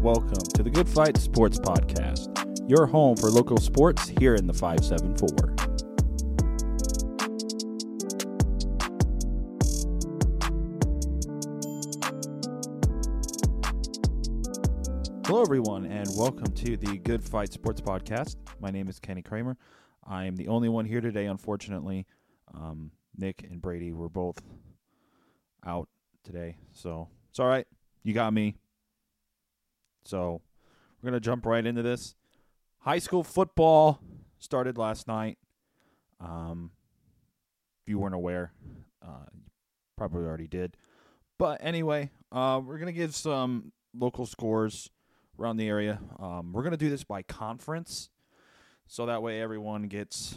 welcome to the Good Fight Sports Podcast, your home for local sports here in the 574. Hello, everyone, and welcome to the Good Fight Sports Podcast. My name is Kenny Cramer. I am the only one here today, unfortunately. Um, Nick and Brady were both out today, so it's all right. You got me. So we're going to jump right into this. High school football started last night. Um, if you weren't aware, uh, you probably already did. But anyway, uh, we're going to give some local scores around the area. Um, we're going to do this by conference. So that way everyone gets,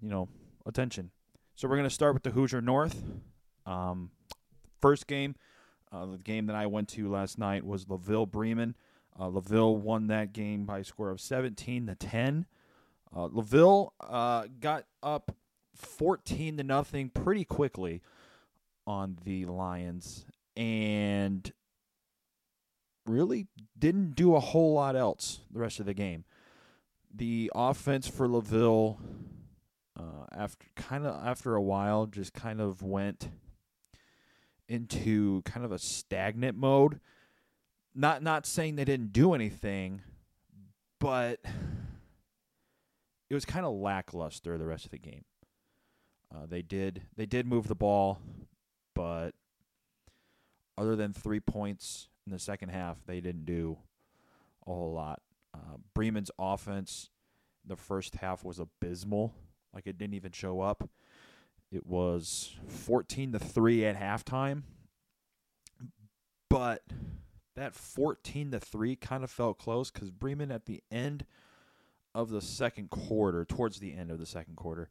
you know, attention. So we're going to start with the Hoosier North. Um, first game, uh, the game that I went to last night was LaVille Bremen. Uh, LaVille won that game by a score of 17 to 10. Uh, LaVille uh, got up 14 to nothing pretty quickly on the Lions and really didn't do a whole lot else the rest of the game. The offense for LaVille uh, after kind of after a while just kind of went into kind of a stagnant mode. Not not saying they didn't do anything, but it was kind of lackluster the rest of the game. Uh, they did they did move the ball, but other than three points in the second half, they didn't do a whole lot. Uh, Bremen's offense, the first half was abysmal. Like it didn't even show up. It was 14 to 3 at halftime. But that 14 to 3 kind of felt close cuz Bremen at the end of the second quarter, towards the end of the second quarter,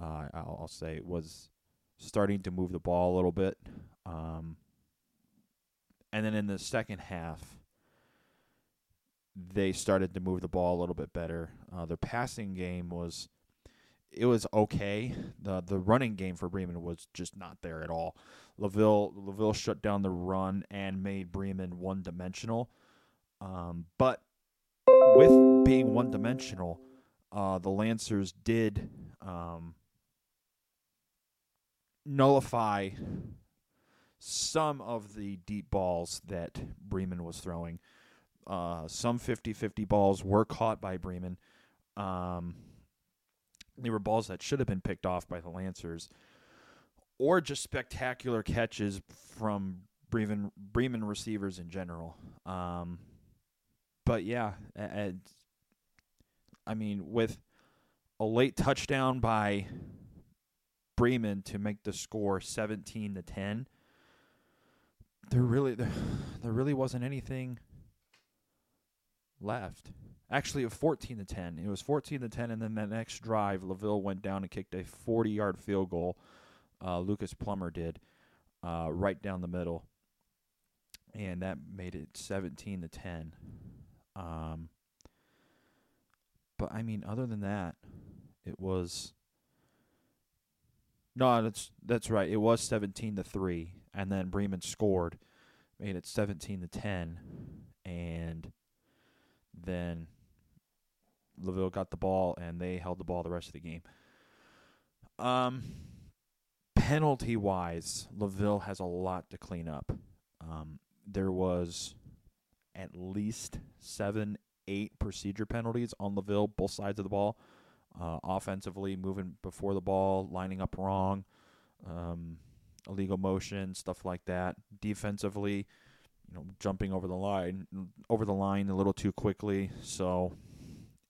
uh, I'll, I'll, say was starting to move the ball a little bit. Um, and then in the second half, they started to move the ball a little bit better. Uh, their passing game was it was okay. the The running game for Bremen was just not there at all. LaVille LaVille shut down the run and made Bremen one dimensional. Um, but with being one dimensional, uh, the Lancers did um, nullify some of the deep balls that Bremen was throwing. Uh, some 50 50 balls were caught by Bremen. Um, they were balls that should have been picked off by the Lancers, or just spectacular catches from Bremen Bremen receivers in general. Um, but yeah, and, I mean, with a late touchdown by Bremen to make the score seventeen to ten, there really there, there really wasn't anything left. Actually, a 14 to 10. It was 14 to 10, and then that next drive, LaVille went down and kicked a 40 yard field goal. Uh, Lucas Plummer did uh, right down the middle, and that made it 17 to 10. Um, but I mean, other than that, it was no, that's that's right. It was 17 to three, and then Bremen scored, made it 17 to 10, and then LaVille got the ball and they held the ball the rest of the game. Um, penalty wise, LaVille has a lot to clean up. Um, there was at least seven, eight procedure penalties on LaVille, both sides of the ball. Uh, offensively, moving before the ball, lining up wrong, um, illegal motion, stuff like that. Defensively, you know, jumping over the line, over the line a little too quickly. So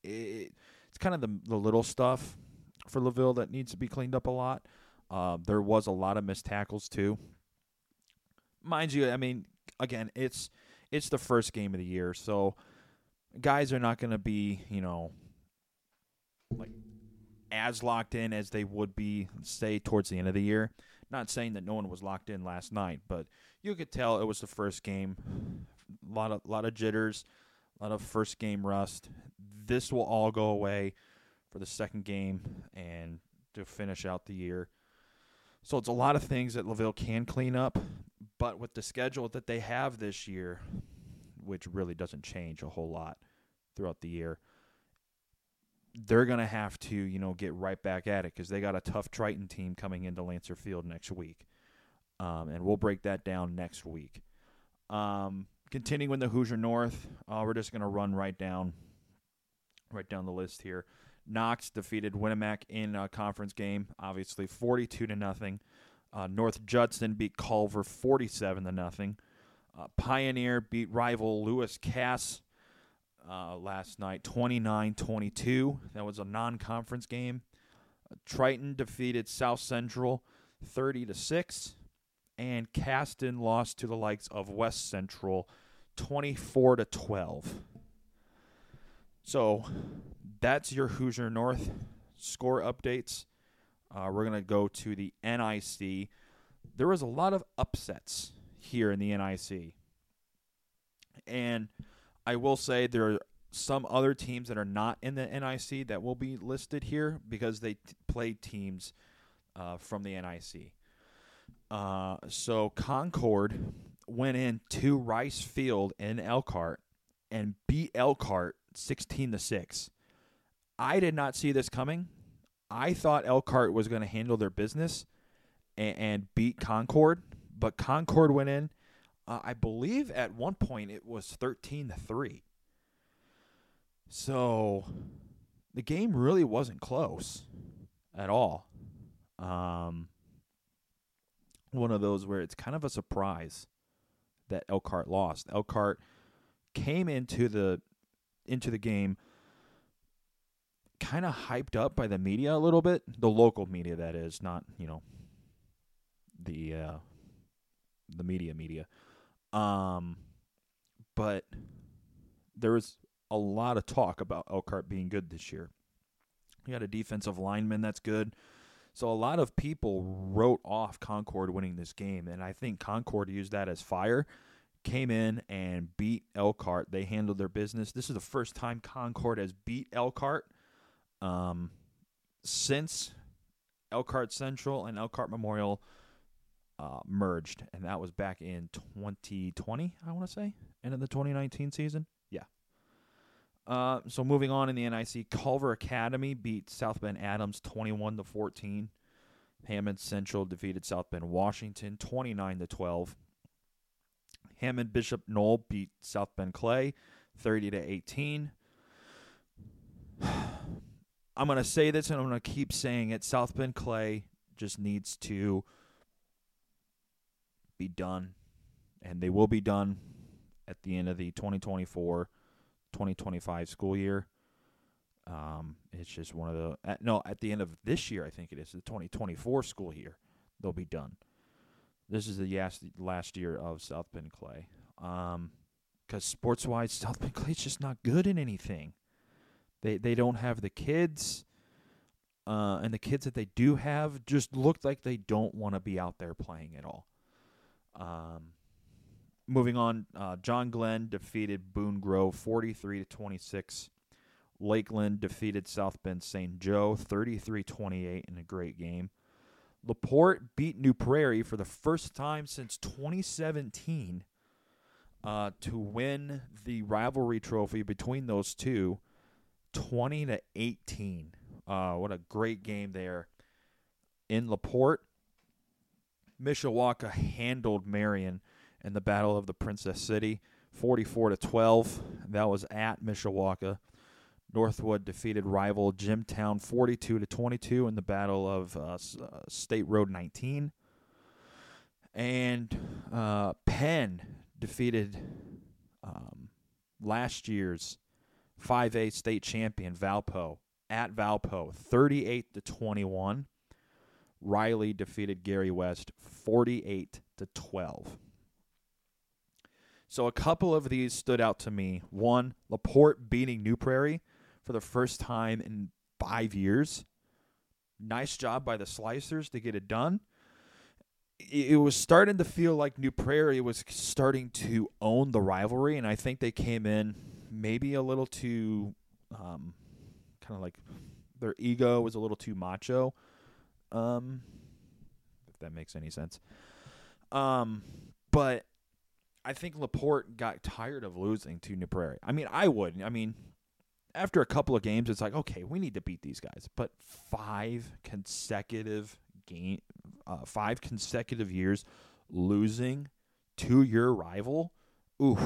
it, it's kind of the the little stuff for LaVille that needs to be cleaned up a lot. Uh, there was a lot of missed tackles too. Mind you, I mean, again, it's it's the first game of the year, so guys are not going to be, you know, like as locked in as they would be, say, towards the end of the year. Not saying that no one was locked in last night, but you could tell it was the first game. A lot of lot of jitters, a lot of first game rust. This will all go away for the second game and to finish out the year. So it's a lot of things that LaVille can clean up, but with the schedule that they have this year, which really doesn't change a whole lot throughout the year. They're going to have to, you know, get right back at it because they got a tough Triton team coming into Lancer Field next week. Um, and we'll break that down next week. Um, continuing with the Hoosier North, uh, we're just going to run right down, right down the list here. Knox defeated Winamac in a conference game, obviously 42 to nothing. Uh, North Judson beat Culver 47 to nothing. Uh, Pioneer beat rival Lewis Cass uh, last night 29-22. That was a non-conference game. Uh, Triton defeated South Central 30 to 6 and Caston lost to the likes of West Central 24 to 12. So, that's your Hoosier North score updates. Uh, we're going to go to the NIC. There was a lot of upsets here in the NIC. And I will say there are some other teams that are not in the NIC that will be listed here because they t- played teams uh, from the NIC. Uh, so Concord went in to Rice Field in Elkhart and beat Elkhart 16 to 6. I did not see this coming. I thought Elkhart was going to handle their business and, and, beat Concord, but Concord went in. Uh, I believe at one point it was 13 to 3. So the game really wasn't close at all. Um, one of those where it's kind of a surprise that Elkhart lost. Elkhart came into the into the game kind of hyped up by the media a little bit, the local media that is, not you know the uh, the media media. Um, but there was a lot of talk about Elkhart being good this year. You got a defensive lineman that's good. So a lot of people wrote off Concord winning this game, and I think Concord used that as fire. Came in and beat Elkhart. They handled their business. This is the first time Concord has beat Elkhart um, since Elkhart Central and Elkhart Memorial uh, merged, and that was back in 2020. I want to say, end of the 2019 season. Yeah. Uh, so moving on in the NIC, Culver Academy beat South Bend Adams 21 to 14. Hammond Central defeated South Bend Washington 29 to 12. Hammond Bishop Noll beat South Bend Clay 30 to 18. I'm going to say this and I'm going to keep saying it. South Bend Clay just needs to be done, and they will be done at the end of the 2024 2025 school year. Um, it's just one of the at, no at the end of this year I think it is the 2024 school year they'll be done. This is the last year of South Bend Clay. Um, because sports wise, South Bend Clay's just not good in anything. They they don't have the kids, uh, and the kids that they do have just look like they don't want to be out there playing at all. Um, moving on, uh, John Glenn defeated Boone Grove forty three to twenty six. Lakeland defeated South Bend St. Joe 33-28 in a great game. Laporte beat New Prairie for the first time since 2017 uh, to win the rivalry trophy between those two 20 to 18. Uh, what a great game there in Laporte. Mishawaka handled Marian in the Battle of the Princess City, 44 to 12. That was at Mishawaka. Northwood defeated rival Jimtown 42 to 22 in the Battle of uh, uh, State Road 19. And uh, Penn defeated um, last year's 5A state champion Valpo at Valpo 38 to 21. Riley defeated Gary West 48 to 12. So a couple of these stood out to me. One, Laporte beating New Prairie for the first time in 5 years. Nice job by the Slicers to get it done. It was starting to feel like New Prairie was starting to own the rivalry, and I think they came in maybe a little too um, kind of like their ego was a little too macho. Um, if that makes any sense. Um, but I think Laporte got tired of losing to New Prairie. I mean, I would. I mean, after a couple of games, it's like, okay, we need to beat these guys. But five consecutive game, uh, five consecutive years losing to your rival, oof,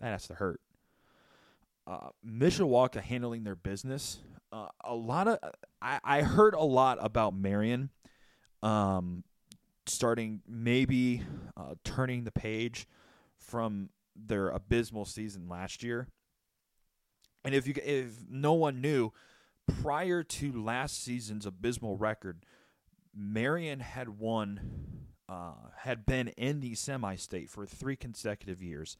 that has to hurt. Uh, Mishawaka handling their business. Uh, a lot of I, I heard a lot about Marian, um, starting maybe uh, turning the page from their abysmal season last year. And if you if no one knew, prior to last season's abysmal record, Marian had won, uh, had been in the semi-state for three consecutive years,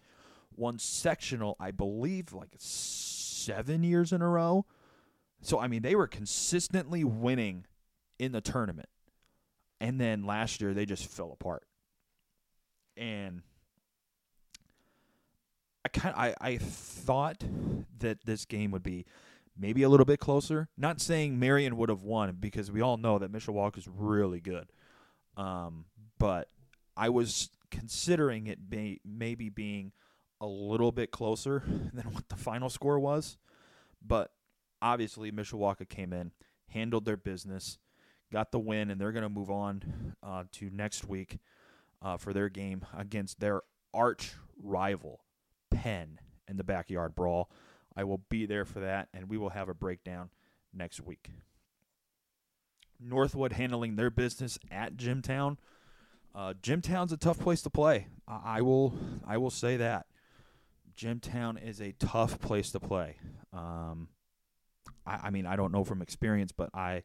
won sectional, I believe, like seven years in a row. So I mean, they were consistently winning in the tournament, and then last year they just fell apart. And I kind I I thought that this game would be maybe a little bit closer. Not saying Marian would have won because we all know that Mishawaka is really good. Um, but I was considering it may, maybe being a little bit closer than what the final score was. But obviously, Mishawaka came in, handled their business, got the win, and they're going to move on uh, to next week uh, for their game against their arch rival, Penn, in the backyard brawl. I will be there for that, and we will have a breakdown next week. Northwood handling their business at Jimtown. Uh, Jimtown's a tough place to play. I, I will, I will say that. Jimtown is a tough place to play. Um, I, I mean, I don't know from experience, but I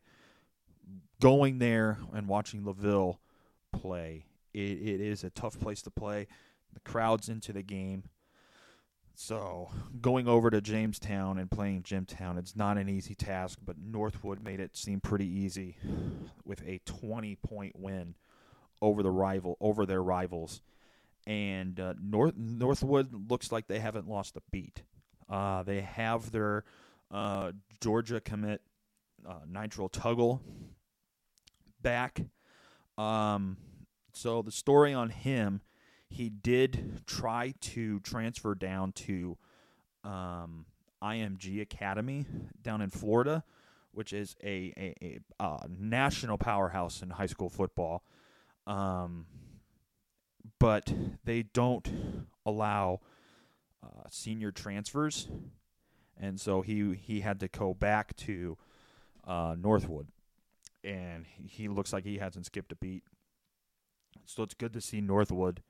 going there and watching LaVille play, it, it is a tough place to play. The crowd's into the game. So going over to Jamestown and playing Jimtown, it's not an easy task, but Northwood made it seem pretty easy with a 20 point win over the rival over their rivals. And uh, North Northwood looks like they haven't lost a beat. Uh, they have their uh, Georgia commit uh, Nitro Tuggle back. Um, so the story on him he did try to transfer down to um, IMG Academy down in Florida, which is a, a, a, a national powerhouse in high school football. Um, but they don't allow uh, senior transfers, and so he he had to go back to uh, Northwood, and he looks like he hasn't skipped a beat. So it's good to see Northwood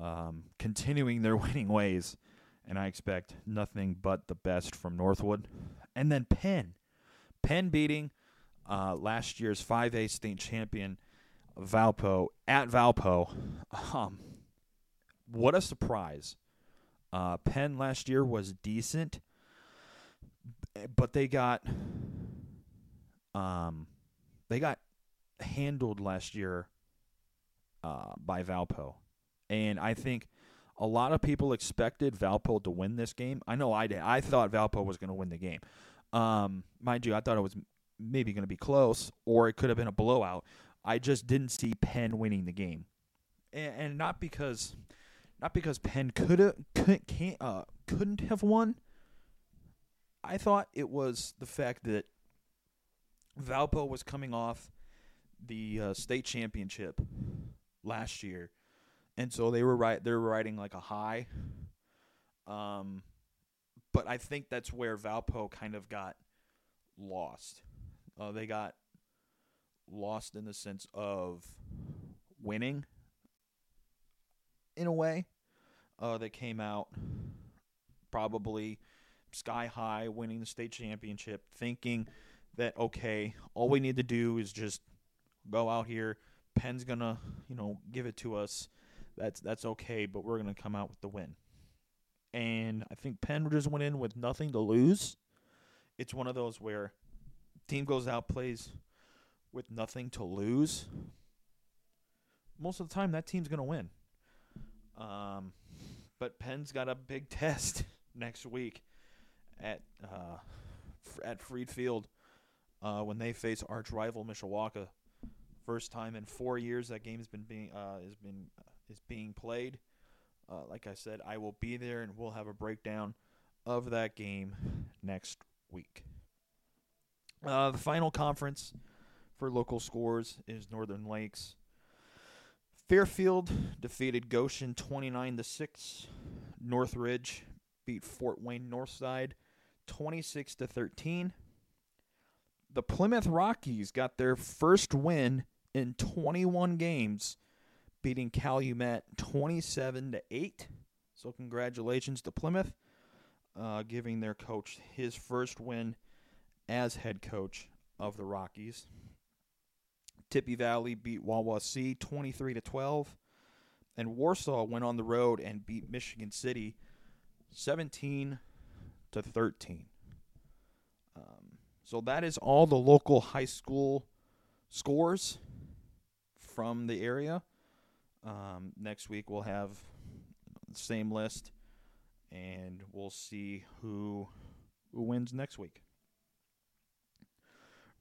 um, continuing their winning ways, and I expect nothing but the best from Northwood. And then Penn, Penn beating uh, last year's 5A state champion Valpo at Valpo. Um, what a surprise! Uh, Penn last year was decent, but they got um, they got handled last year uh, by Valpo. And I think a lot of people expected Valpo to win this game. I know I did. I thought Valpo was going to win the game. Um, mind you, I thought it was maybe going to be close, or it could have been a blowout. I just didn't see Penn winning the game, and, and not because, not because Penn could have couldn't can't, uh, couldn't have won. I thought it was the fact that Valpo was coming off the uh, state championship last year and so they were right. They were riding like a high. Um, but I think that's where Valpo kind of got lost. Uh, they got lost in the sense of winning. In a way, uh, they came out probably sky high, winning the state championship, thinking that okay, all we need to do is just go out here. Penn's gonna, you know, give it to us that's that's okay, but we're gonna come out with the win. And I think Penn just went in with nothing to lose. It's one of those where team goes out plays with nothing to lose. Most of the time, that team's gonna win. Um, but Penn's got a big test next week at uh, at Freed Field uh, when they face arch rival Mishawaka. First time in four years that game has been being uh, has been is being played. Uh, like I said, I will be there and we'll have a breakdown of that game next week. Uh, the final conference for local scores is Northern Lakes. Fairfield defeated Goshen 29 to 6. Northridge beat Fort Wayne Northside 26 to 13. The Plymouth Rockies got their first win in 21 games, beating Calumet 27 to 8. So congratulations to Plymouth, uh, giving their coach his first win as head coach of the Rockies. Tippy Valley beat Wawasee 23 to 12, and Warsaw went on the road and beat Michigan City 17 to 13. Um, so that is all the local high school scores from the area. Um, next week we'll have the same list, and we'll see who who wins next week.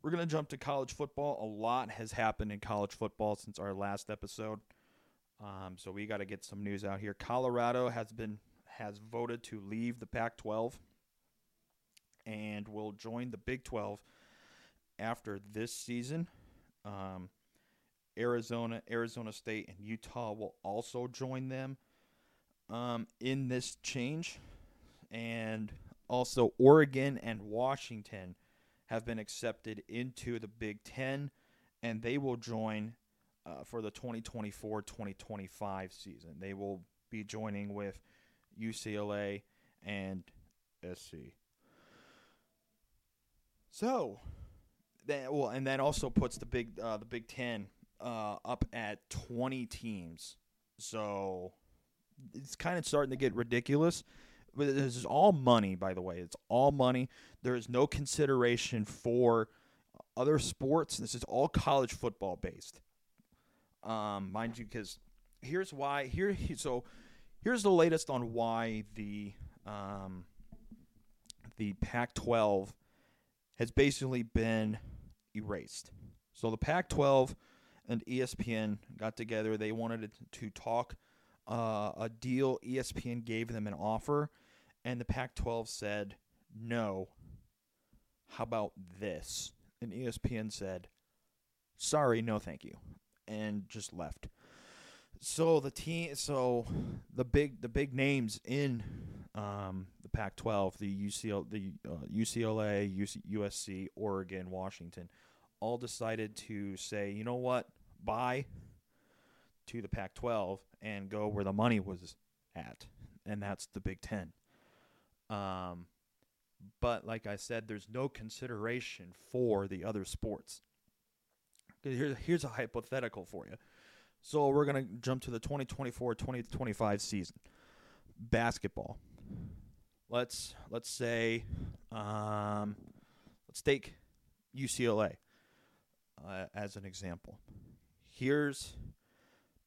We're gonna jump to college football. A lot has happened in college football since our last episode, um, so we got to get some news out here. Colorado has been has voted to leave the Pac-12 and will join the Big 12 after this season. Um, Arizona, Arizona State, and Utah will also join them um, in this change. And also, Oregon and Washington have been accepted into the Big Ten, and they will join uh, for the 2024 2025 season. They will be joining with UCLA and SC. So, that well, and that also puts the big uh, the Big Ten uh, up at twenty teams. So it's kind of starting to get ridiculous. But this is all money, by the way. It's all money. There is no consideration for other sports. This is all college football based. Um, mind you, because here's why. Here, so here's the latest on why the um, the Pac-12 has basically been erased. So the Pac 12 and ESPN got together. They wanted to talk uh, a deal. ESPN gave them an offer, and the Pac 12 said, no. How about this? And ESPN said, sorry, no thank you, and just left. So the team, so the big the big names in um, the Pac-12, the UCL, the uh, UCLA, UC, USC, Oregon, Washington, all decided to say, you know what, bye to the Pac-12 and go where the money was at, and that's the Big Ten. Um, but like I said, there's no consideration for the other sports. Here's here's a hypothetical for you. So we're gonna jump to the 2024-2025 season. Basketball let's let's say um, let's take UCLA uh, as an example. Here's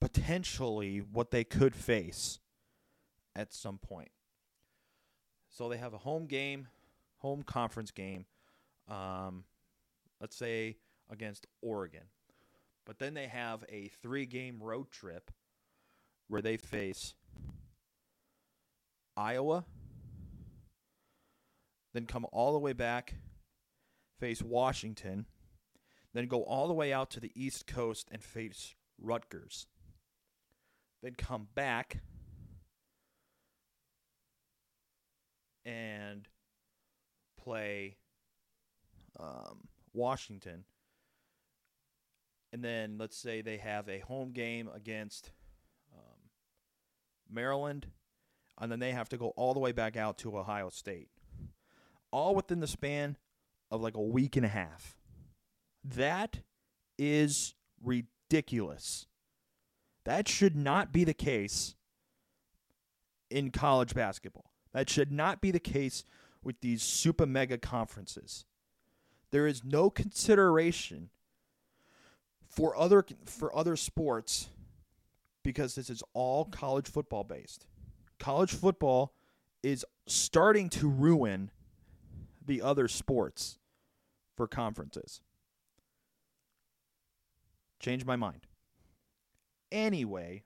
potentially what they could face at some point. So they have a home game, home conference game. Um, let's say against Oregon, but then they have a three-game road trip where they face Iowa, then come all the way back, face Washington, then go all the way out to the East Coast and face Rutgers. Then come back and play um, Washington. And then let's say they have a home game against um, Maryland and then they have to go all the way back out to Ohio State. All within the span of like a week and a half. That is ridiculous. That should not be the case in college basketball. That should not be the case with these super mega conferences. There is no consideration for other for other sports because this is all college football based college football is starting to ruin the other sports for conferences. Change my mind. Anyway,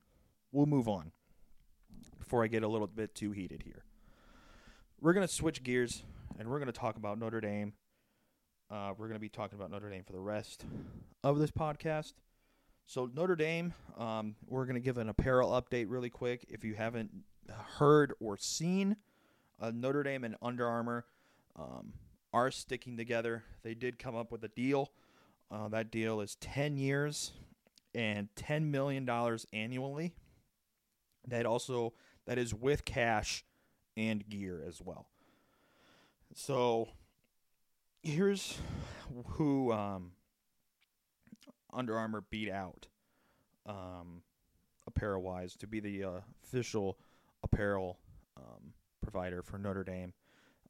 we'll move on. before I get a little bit too heated here. We're going to switch gears and we're going to talk about Notre Dame. Uh, we're going to be talking about Notre Dame for the rest of this podcast. So, Notre Dame, um, we're going to give an apparel update really quick. If you haven't heard or seen, uh, Notre Dame and Under Armour um, are sticking together. They did come up with a deal. Uh, that deal is 10 years and $10 million annually. That also that is with cash and gear as well. So here's who um, Under Armour beat out um, apparel wise to be the uh, official apparel um, provider for Notre Dame.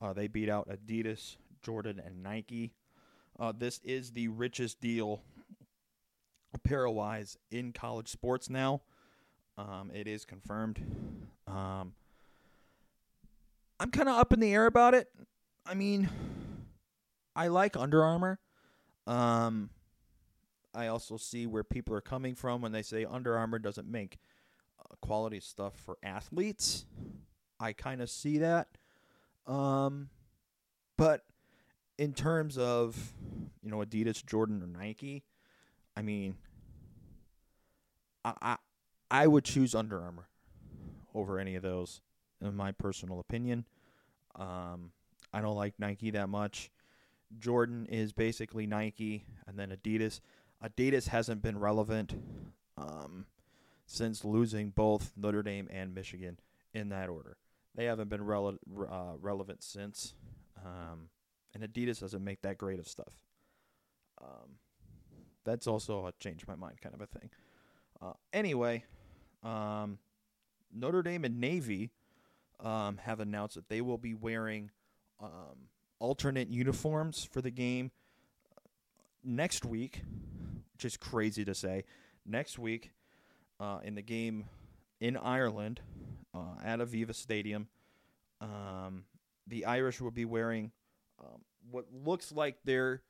Uh, they beat out Adidas, Jordan, and Nike. Uh, this is the richest deal apparel wise in college sports now. Um, it is confirmed. Um, I'm kind of up in the air about it. I mean, I like Under Armour. Um, I also see where people are coming from when they say Under Armour doesn't make uh, quality stuff for athletes. I kind of see that. Um, but in terms of, you know, Adidas, Jordan, or Nike, I mean, I, I, I would choose Under Armour over any of those, in my personal opinion. Um, I don't like Nike that much. Jordan is basically Nike, and then Adidas. Adidas hasn't been relevant um, since losing both Notre Dame and Michigan in that order. They haven't been rele- uh, relevant since. Um, and Adidas doesn't make that great of stuff. Um, that's also a change my mind kind of a thing. Uh, anyway, um, Notre Dame and Navy um, have announced that they will be wearing um, alternate uniforms for the game next week, which is crazy to say. Next week, uh, in the game in Ireland uh, at Aviva Stadium, um, the Irish will be wearing um, what looks like their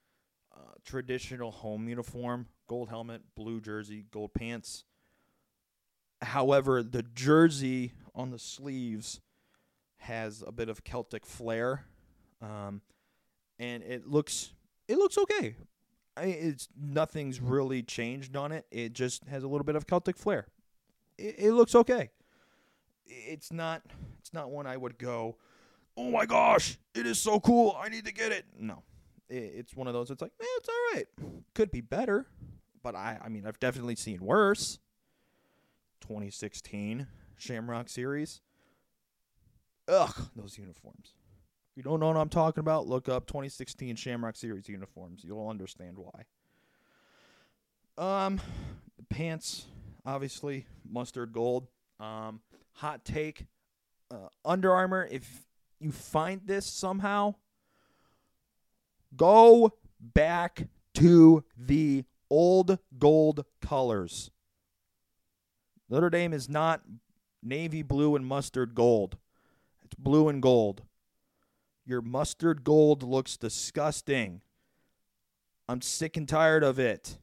uh, traditional home uniform gold helmet, blue jersey, gold pants. However, the jersey on the sleeves has a bit of Celtic flair, um, and it looks it looks okay. I, it's nothing's really changed on it. It just has a little bit of Celtic flair. It, it looks okay. It's not it's not one I would go, oh my gosh, it is so cool. I need to get it. No, it's one of those. It's like, eh, it's all right. Could be better, but I I mean I've definitely seen worse. 2016 Shamrock Series. Ugh, those uniforms. If you don't know what I'm talking about, look up 2016 Shamrock Series uniforms. You'll understand why. Um, pants, obviously mustard gold. Um, hot take. Uh, Under Armour, if you find this somehow, go back to the old gold colors. Notre Dame is not navy blue and mustard gold. It's blue and gold. Your mustard gold looks disgusting. I'm sick and tired of it.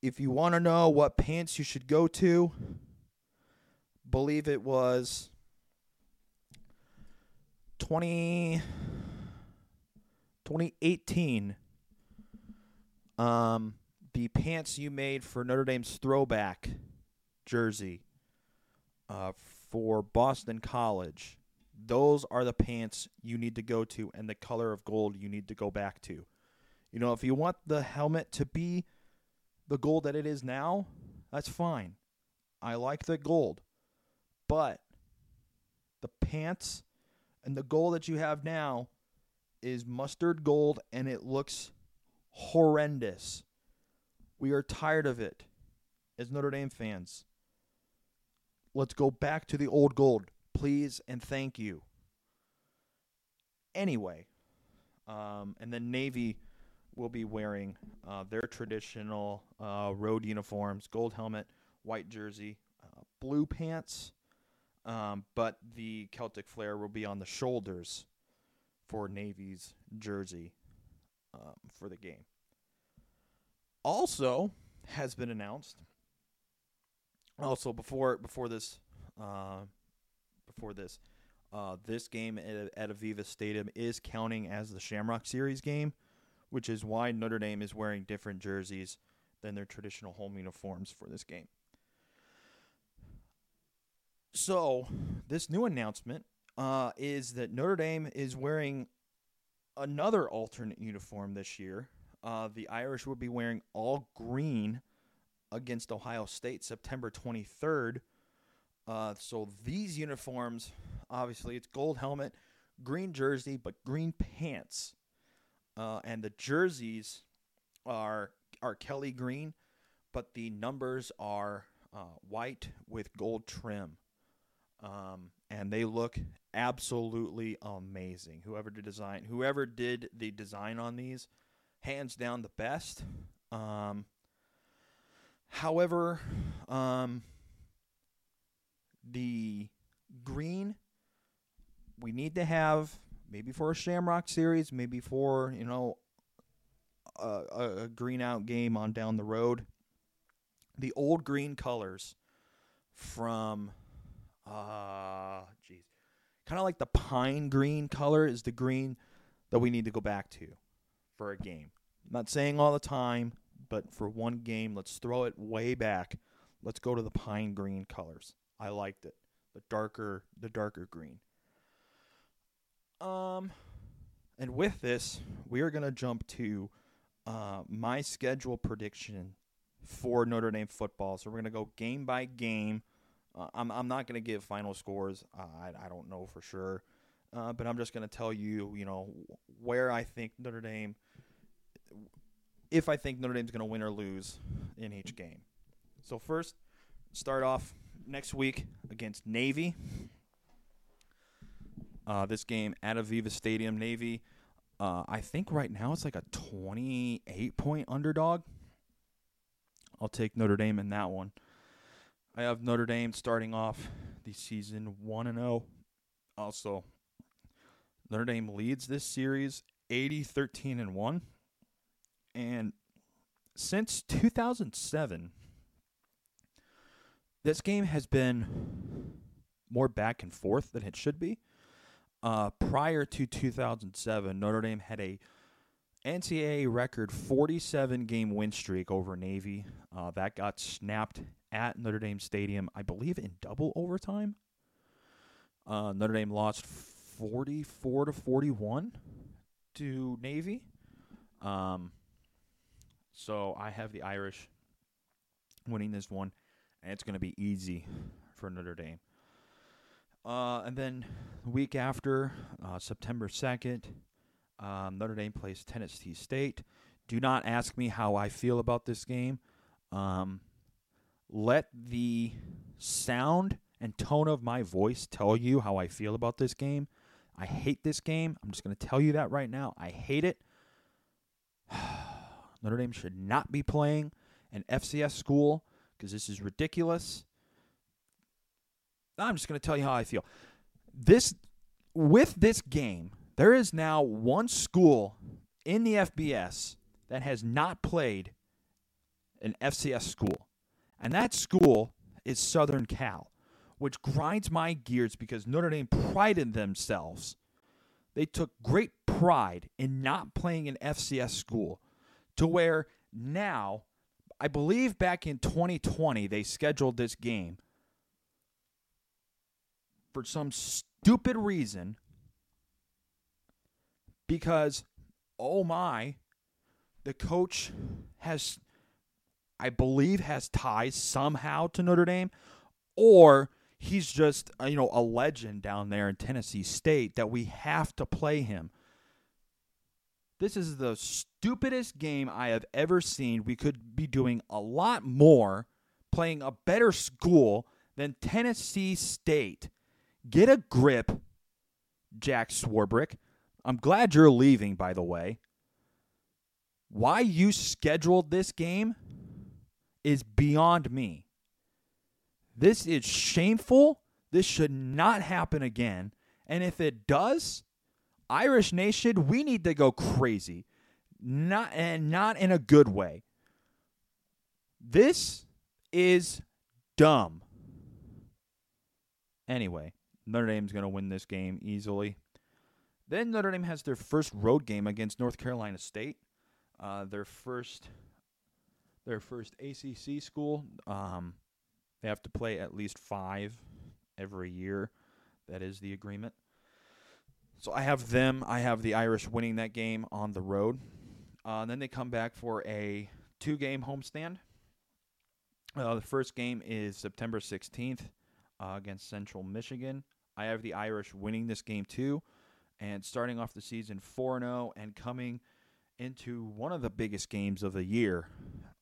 If you want to know what pants you should go to, believe it was 20 2018 um the pants you made for Notre Dame's throwback jersey uh, for Boston College. Those are the pants you need to go to, and the color of gold you need to go back to. You know, if you want the helmet to be the gold that it is now, that's fine. I like the gold. But the pants and the goal that you have now is mustard gold, and it looks horrendous. We are tired of it as Notre Dame fans. Let's go back to the old gold, please and thank you. Anyway, um, and then Navy will be wearing uh, their traditional uh, road uniforms gold helmet, white jersey, uh, blue pants, um, but the Celtic flair will be on the shoulders for Navy's jersey um, for the game also has been announced. Also, before before this uh, before this. Uh, this game at, at Aviva Stadium is counting as the Shamrock Series game, which is why Notre Dame is wearing different jerseys than their traditional home uniforms for this game. So, this new announcement uh, is that Notre Dame is wearing another alternate uniform this year. Uh, the Irish will be wearing all green against Ohio State September 23rd. Uh, so these uniforms, obviously, it's gold helmet, green jersey, but green pants, uh, and the jerseys are are Kelly green, but the numbers are uh, white with gold trim, um, and they look absolutely amazing. Whoever did design, whoever did the design on these, hands down the best. Um, However, um, the green we need to have maybe for a Shamrock series, maybe for you know a, a green out game on down the road. The old green colors from uh jeez kind of like the pine green color is the green that we need to go back to for a game. I'm not saying all the time, but for one game, let's throw it way back. Let's go to the pine green colors. I liked it. The darker the darker green. Um and with this, we are going to jump to uh, my schedule prediction for Notre Dame football. So we're going to go game by game. Uh, I'm, I'm not going to give final scores. Uh, I, I don't know for sure. Uh, but I'm just going to tell you, you know, where I think Notre Dame if I think Notre Dame's going to win or lose in each game. So first, start off next week against Navy. Uh, this game at Aviva Stadium, Navy. Uh, I think right now it's like a 28 point underdog. I'll take Notre Dame in that one. I have Notre Dame starting off the season 1 and 0. Also, Notre Dame leads this series 80 13 and 1. And since 2007, this game has been more back and forth than it should be. Uh, prior to 2007, Notre Dame had a NCAA record 47 game win streak over Navy. Uh, that got snapped at Notre Dame Stadium, I believe, in double overtime. Uh, Notre Dame lost 44 to 41 to Navy. Um, so I have the Irish winning this one, and it's going to be easy for Notre Dame. Uh, and then the week after, uh, September 2nd, um, Notre Dame plays Tennessee State. Do not ask me how I feel about this game. Um, let the sound and tone of my voice tell you how I feel about this game. I hate this game. I'm just going to tell you that right now. I hate it. Notre Dame should not be playing an FCS school because this is ridiculous. I'm just going to tell you how I feel. This with this game, there is now one school in the FBS that has not played an FCS school. And that school is Southern Cal, which grinds my gears because Notre Dame prided themselves. They took great pride in not playing an FCS school to where now, I believe back in 2020, they scheduled this game for some stupid reason because, oh my, the coach has, I believe, has ties somehow to Notre Dame, or he's just, uh, you know, a legend down there in Tennessee State that we have to play him. This is the stupidest game I have ever seen. We could be doing a lot more, playing a better school than Tennessee State. Get a grip, Jack Swarbrick. I'm glad you're leaving, by the way. Why you scheduled this game is beyond me. This is shameful. This should not happen again. And if it does, Irish Nation, we need to go crazy. Not and not in a good way. This is dumb. Anyway, Notre Dame's going to win this game easily. Then Notre Dame has their first road game against North Carolina State. Uh, their first, their first ACC school. Um, they have to play at least five every year. That is the agreement. So I have them. I have the Irish winning that game on the road. Uh, then they come back for a two-game homestand. Uh, the first game is September 16th uh, against Central Michigan. I have the Irish winning this game too, and starting off the season 4 0 and coming into one of the biggest games of the year.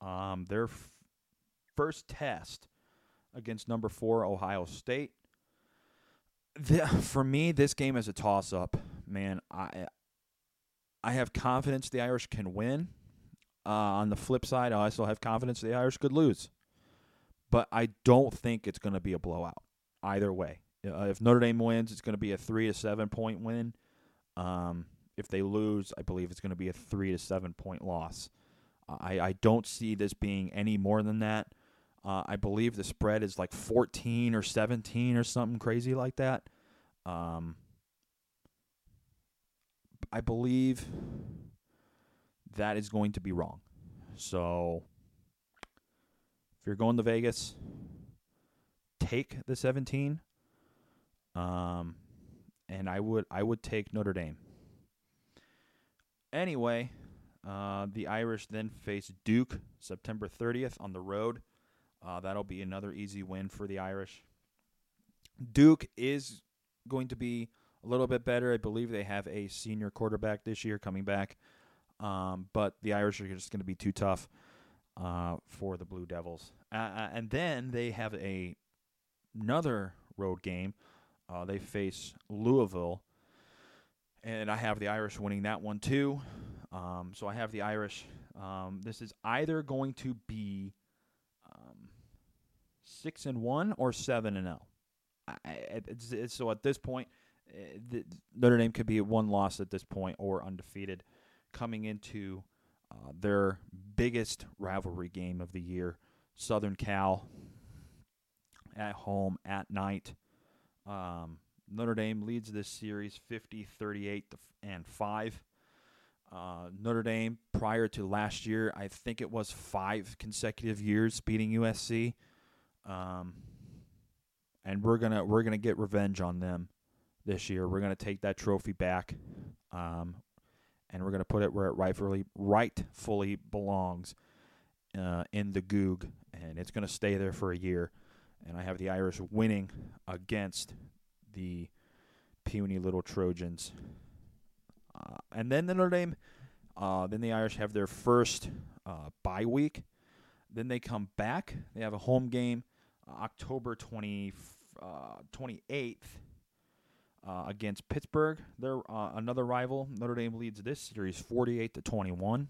Um, their f- first test against number four Ohio State. The, for me, this game is a toss up. Man, I I have confidence the Irish can win. Uh, on the flip side, I still have confidence the Irish could lose. But I don't think it's going to be a blowout either way. Uh, if Notre Dame wins, it's going to be a three to seven point win. Um, if they lose, I believe it's going to be a three to seven point loss. I, I don't see this being any more than that. Uh, I believe the spread is like 14 or 17 or something crazy like that. Um, I believe that is going to be wrong. So if you're going to Vegas, take the 17. Um, and I would I would take Notre Dame. Anyway, uh, the Irish then face Duke September 30th on the road. Uh, that'll be another easy win for the Irish. Duke is going to be a little bit better. I believe they have a senior quarterback this year coming back, um, but the Irish are just going to be too tough uh, for the Blue Devils. Uh, uh, and then they have a another road game. They face Louisville, and I have the Irish winning that one too. Um, so I have the Irish. Um, this is either going to be um, six and one or seven and zero. Oh. so at this point, eh, the, Notre Dame could be one loss at this point or undefeated, coming into uh, their biggest rivalry game of the year, Southern Cal at home at night. Um, Notre Dame leads this series 50 38 and 5. Uh, Notre Dame, prior to last year, I think it was five consecutive years beating USC. Um, and we're gonna we're gonna get revenge on them this year. We're gonna take that trophy back. Um, and we're to put it where it rightfully rightfully belongs uh, in the Gug, and it's to stay there for a year. And I have the Irish winning against the puny little Trojans. Uh, and then the Notre Dame, uh, then the Irish have their first uh, bye week. Then they come back. They have a home game October 20, 28th uh, uh, against Pittsburgh. They're uh, another rival. Notre Dame leads this series 48 to 21.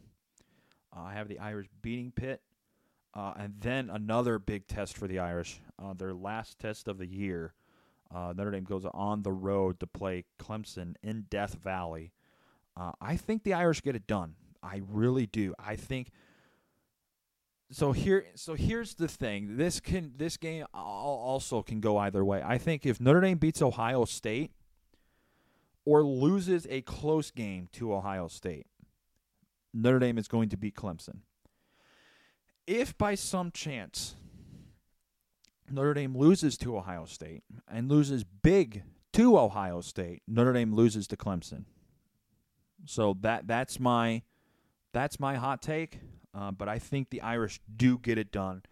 Uh, I have the Irish beating Pitt, uh, and then another big test for the Irish. Uh, their last test of the year. Uh, Notre Dame goes on the road to play Clemson in Death Valley. Uh, I think the Irish get it done. I really do. I think so here so here's the thing this can this game also can go either way i think if notre dame beats ohio state or loses a close game to Ohio State, Notre Dame is going to beat Clemson. If by some chance Notre Dame loses to Ohio State and loses big to Ohio State, Notre Dame loses to Clemson. So that that's my that's my hot take. Uh, but I think the Irish do get it done.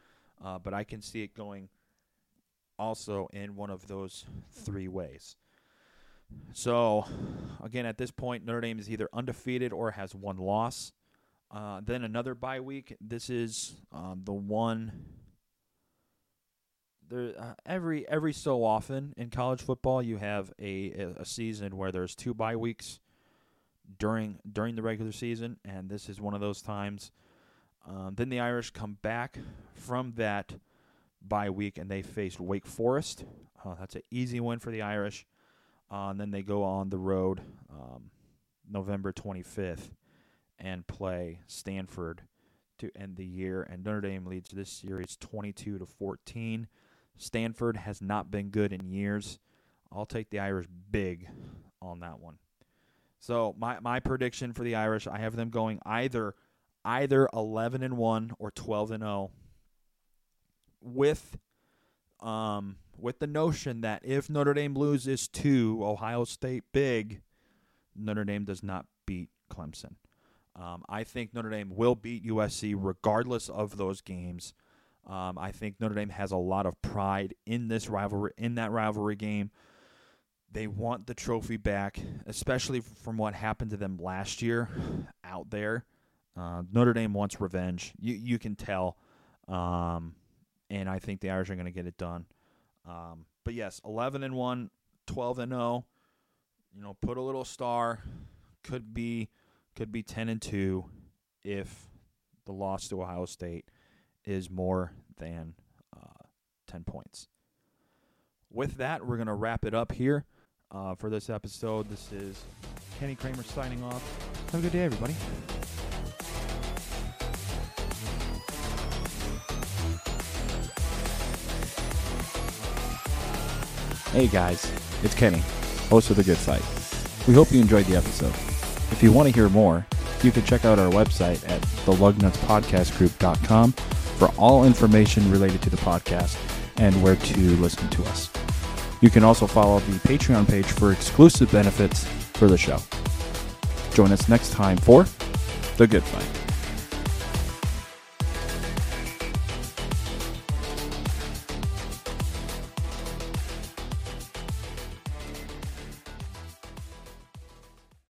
Uh, but I can see it going also in one of those three ways. So, again, at this point, Notre Dame is either undefeated or has one loss. Uh, then another bye week. This is um, the one. There, uh, every every so often in college football, you have a, a season where there's two bye weeks during during the regular season, and this is one of those times. Um, then the Irish come back from that bye week, and they face Wake Forest. Uh, that's an easy win for the Irish. Uh, and then they go on the road um, November 25th and play Stanford to end the year. And Notre Dame leads this series 22 to 14. Stanford has not been good in years. I'll take the Irish big on that one. So my my prediction for the Irish, I have them going either either 11 and 1 or 12 and 0 with um with the notion that if Notre Dame loses to Ohio State big, Notre Dame does not beat Clemson. Um, I think Notre Dame will beat USC regardless of those games. Um, I think Notre Dame has a lot of pride in this rivalry, in that rivalry game. They want the trophy back, especially from what happened to them last year out there. Uh, Notre Dame wants revenge. You you can tell, um, and I think the Irish are going to get it done. Um, but yes, 11 and 1, 12 and 0. You know, put a little star. Could be could be 10 and 2 if the loss to Ohio State is more than uh, 10 points. With that, we're going to wrap it up here uh, for this episode. This is Kenny Cramer signing off. Have a good day, everybody. Hey guys, it's Kenny, host of The Good Fight. We hope you enjoyed the episode. If you want to hear more, you can check out our website at thelugnutspodcastgroup.com for all information related to the podcast and where to listen to us. You can also follow the Patreon page for exclusive benefits for the show. Join us next time for The Good Fight.